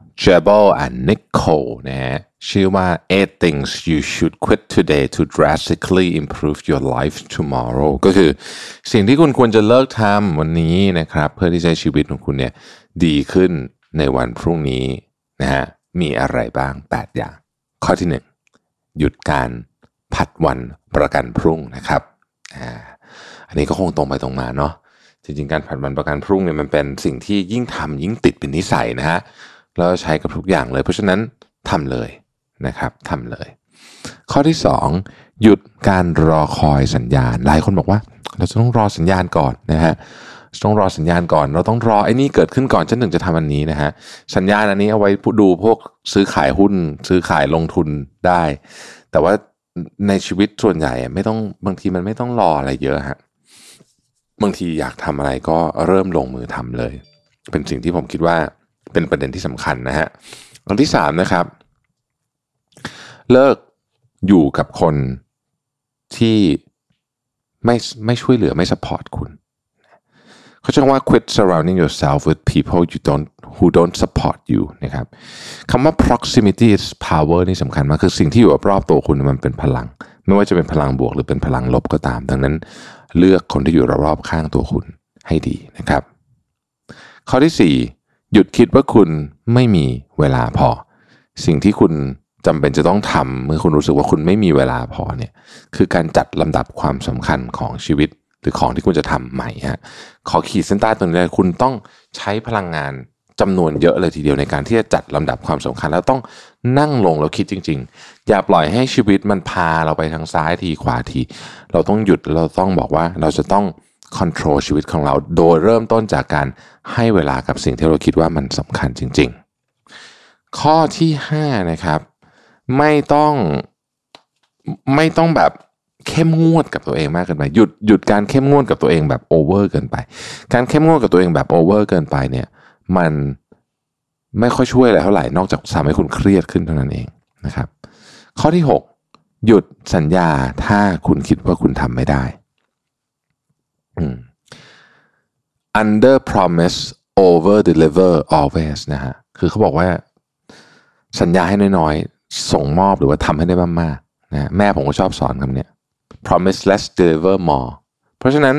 ก Jebel and Nicole นะฮะชื่อว่า eight things you should quit today to drastically improve your life tomorrow ก็คือสิ่งที่คุณควรจะเลิกทำวันนี้นะครับ เพื่อที่จะให้ชีวิตของคุณเนี่ยดีขึ้นในวันพรุ่งนี้นะฮะมีอะไรบ้าง 8 อย่าง ข้อที่ 1 หยุดการผัดวันประกันพรุ่งนะครับอ่าอันนี้ก็คงตรงไปตรงมาเนาะจริงๆการผัดวันประกันพรุ่งเนี่ยมันเป็นสิ่งที่ยิ่งทำยิ่งติดเป็นนิสัยนะฮะ แล้วใช้กับทุกอย่างเลย เพราะฉะนั้นทำเลยนะครับทำเลย ข้อที่ 2 หยุดการรอคอยสัญญาณ หลายคนบอกว่า เราจะต้องรอสัญญาณก่อนนะฮะต้องรอสัญญาณก่อน เราต้องรอไอ้นี่เกิดขึ้นก่อนฉันถึงจะทำอันนี้นะฮะสัญญาณอันนี้เอาไว้ดูพวกซื้อขายหุ้น ซื้อขายลงทุนได้ แต่ว่าในชีวิตส่วนใหญ่ไม่ต้องบางทีมันไม่ต้องรออะไรเยอะฮะบางทีอยากทำอะไรก็เริ่มลงมือทำเลย เป็นสิ่งที่ผมคิดว่า เป็นประเด็นที่สำคัญนะฮะอันที่สามนะครับ เลิกอยู่กับคนที่ไม่ไม่ช่วยเหลือไม่สปอร์ตคุณเขาใช้คำว่า quit surrounding yourself with people you don't who don't support you นะครับคำว่า proximity is power นี่สำคัญมาก คือสิ่งที่อยู่รอบตัวคุณมันเป็นพลัง ไม่ว่าจะเป็นพลังบวกหรือเป็นพลังลบก็ตาม ดังนั้นเลือกคนที่อยู่รอบๆข้างตัวคุณให้ดีนะครับ ข้อที่ 4 หยุดคิดว่าคุณไม่มีเวลาพอ สิ่งที่คุณจำเป็นจะต้องทำเมื่อคุณรู้สึกว่าคุณไม่มีเวลาพอเนี่ยคือการจัดลำดับความสำคัญของชีวิต หรือของที่คุณจะทำใหม่ฮะขอขีดเส้นใต้ตรงนี้เลยคุณต้องใช้พลังงานจำนวนเยอะเลยทีเดียวในการที่จะจัดลำดับความสำคัญ แล้วต้องนั่งลงแล้วคิดจริง ๆ อย่าปล่อยให้ชีวิตมันพาเราไปทางซ้ายทีขวาที เราต้องหยุดเราต้องบอกว่าเราจะต้อง control ชีวิตของเรา โดยเริ่มต้นจากการให้เวลากับสิ่งที่เราคิดว่ามันสำคัญจริง ๆ ข้อที่5นะครับไม่ต้องไม่ต้องแบบเข้มงวดกับตัวเองมากเกินไปหยุดหยุดการเข้มงวดกับตัวเองแบบ over เกินไป การเข้มงวดกับตัวเองแบบ over เกินไปเนี่ยมันไม่ค่อยช่วยอะไรเท่าไหร่นอกจากทำให้คุณเครียดขึ้นเท่านั้นเองนะครับ ข้อที่ 6 หยุดสัญญาถ้าคุณคิดว่าคุณทำไม่ได้ under promise over deliver always นะฮะคือเขาบอกว่าสัญญาให้น้อยๆ ส่งมอบหรือว่าทำให้ได้มากๆนะแม่ผมก็ชอบสอนคำนี้ promise less deliver more เพราะฉะนั้น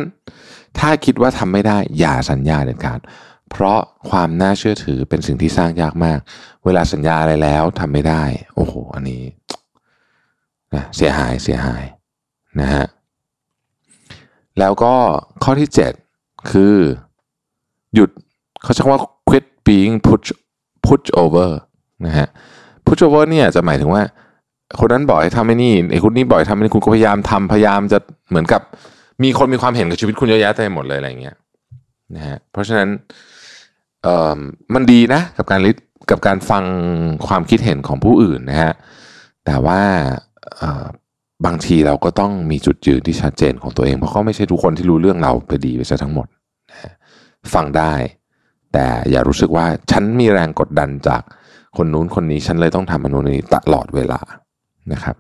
ถ้าคิดว่าทำไม่ได้อย่าสัญญาเด็ดขาดเพราะความน่าเชื่อถือเป็นสิ่งที่สร้างยากมาก เวลาสัญญาอะไรแล้วทำไม่ได้ โอ้โห อันนี้นะเสียหายเสียหายนะฮะ แล้วก็ข้อที่ 7 คือหยุดเขาใช้คำว่า quit being push push over นะฮะ push over เนี่ยจะหมายถึงว่า คนนั้นบอกให้ทำไอ้นี่ไอ้คนนี้บอกให้ทำไอ้นี่คุณก็พยายามทำพยายามจะเหมือนกับมีคนมีความเห็นกับชีวิตคุณเยอะแยะเต็มหมดเลยอะไรอย่างเงี้ยนะฮะเพราะฉะนั้นเอ่อมันดีนะกับการลิกับการฟังความคิดเห็นของผู้อื่นนะฮะแต่ว่า บางทีเราก็ต้องมีจุดยืนที่ชัดเจนของตัวเอง เพราะเขาไม่ใช่ทุกคนที่รู้เรื่องเราไปดีไปซะทั้งหมดฟังได้ แต่อย่ารู้สึกว่าฉันมีแรงกดดันจากคนนู้นคนนี้ฉันเลยต้องทำอันนู้นนี้ตลอดเวลานะครับ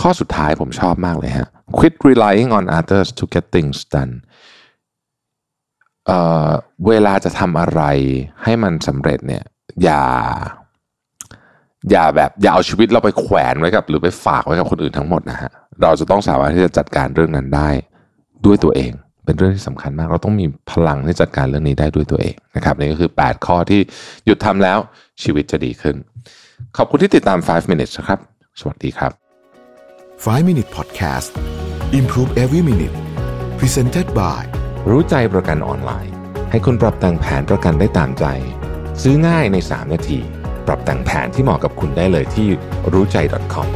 ข้อสุดท้ายผมชอบมากเลยฮะ quit relying on others to get things done เเวลาจะทำอะไรให้มันสำเร็จเนี่ยอย่า อย่าแบบอย่าเอาชีวิตเราไปแขวนไว้กับ หรือไปฝากไว้กับคนอื่นทั้งหมดนะฮะเราจะต้องสามารถที่จะจัดการเรื่องนั้นได้ด้วยตัวเอง เป็นเรื่องที่สำคัญมาก เราต้องมีพลังที่จัดการเรื่องนี้ได้ด้วยตัวเองนะครับนี่ก็คือ 8 ข้อที่หยุดทำแล้วชีวิตจะดีขึ้น ขอบคุณที่ติดตาม 5 minutes นะครับ สวัสดีครับ 5 Minute Podcast Improve Every Minute Presented by รู้ใจประกันออนไลน์ ให้คุณปรับแต่งแผนประกันได้ตามใจ ซื้อง่ายใน 3 นาที ปรับแต่งแผนที่เหมาะกับคุณได้เลยที่รู้ใจ .com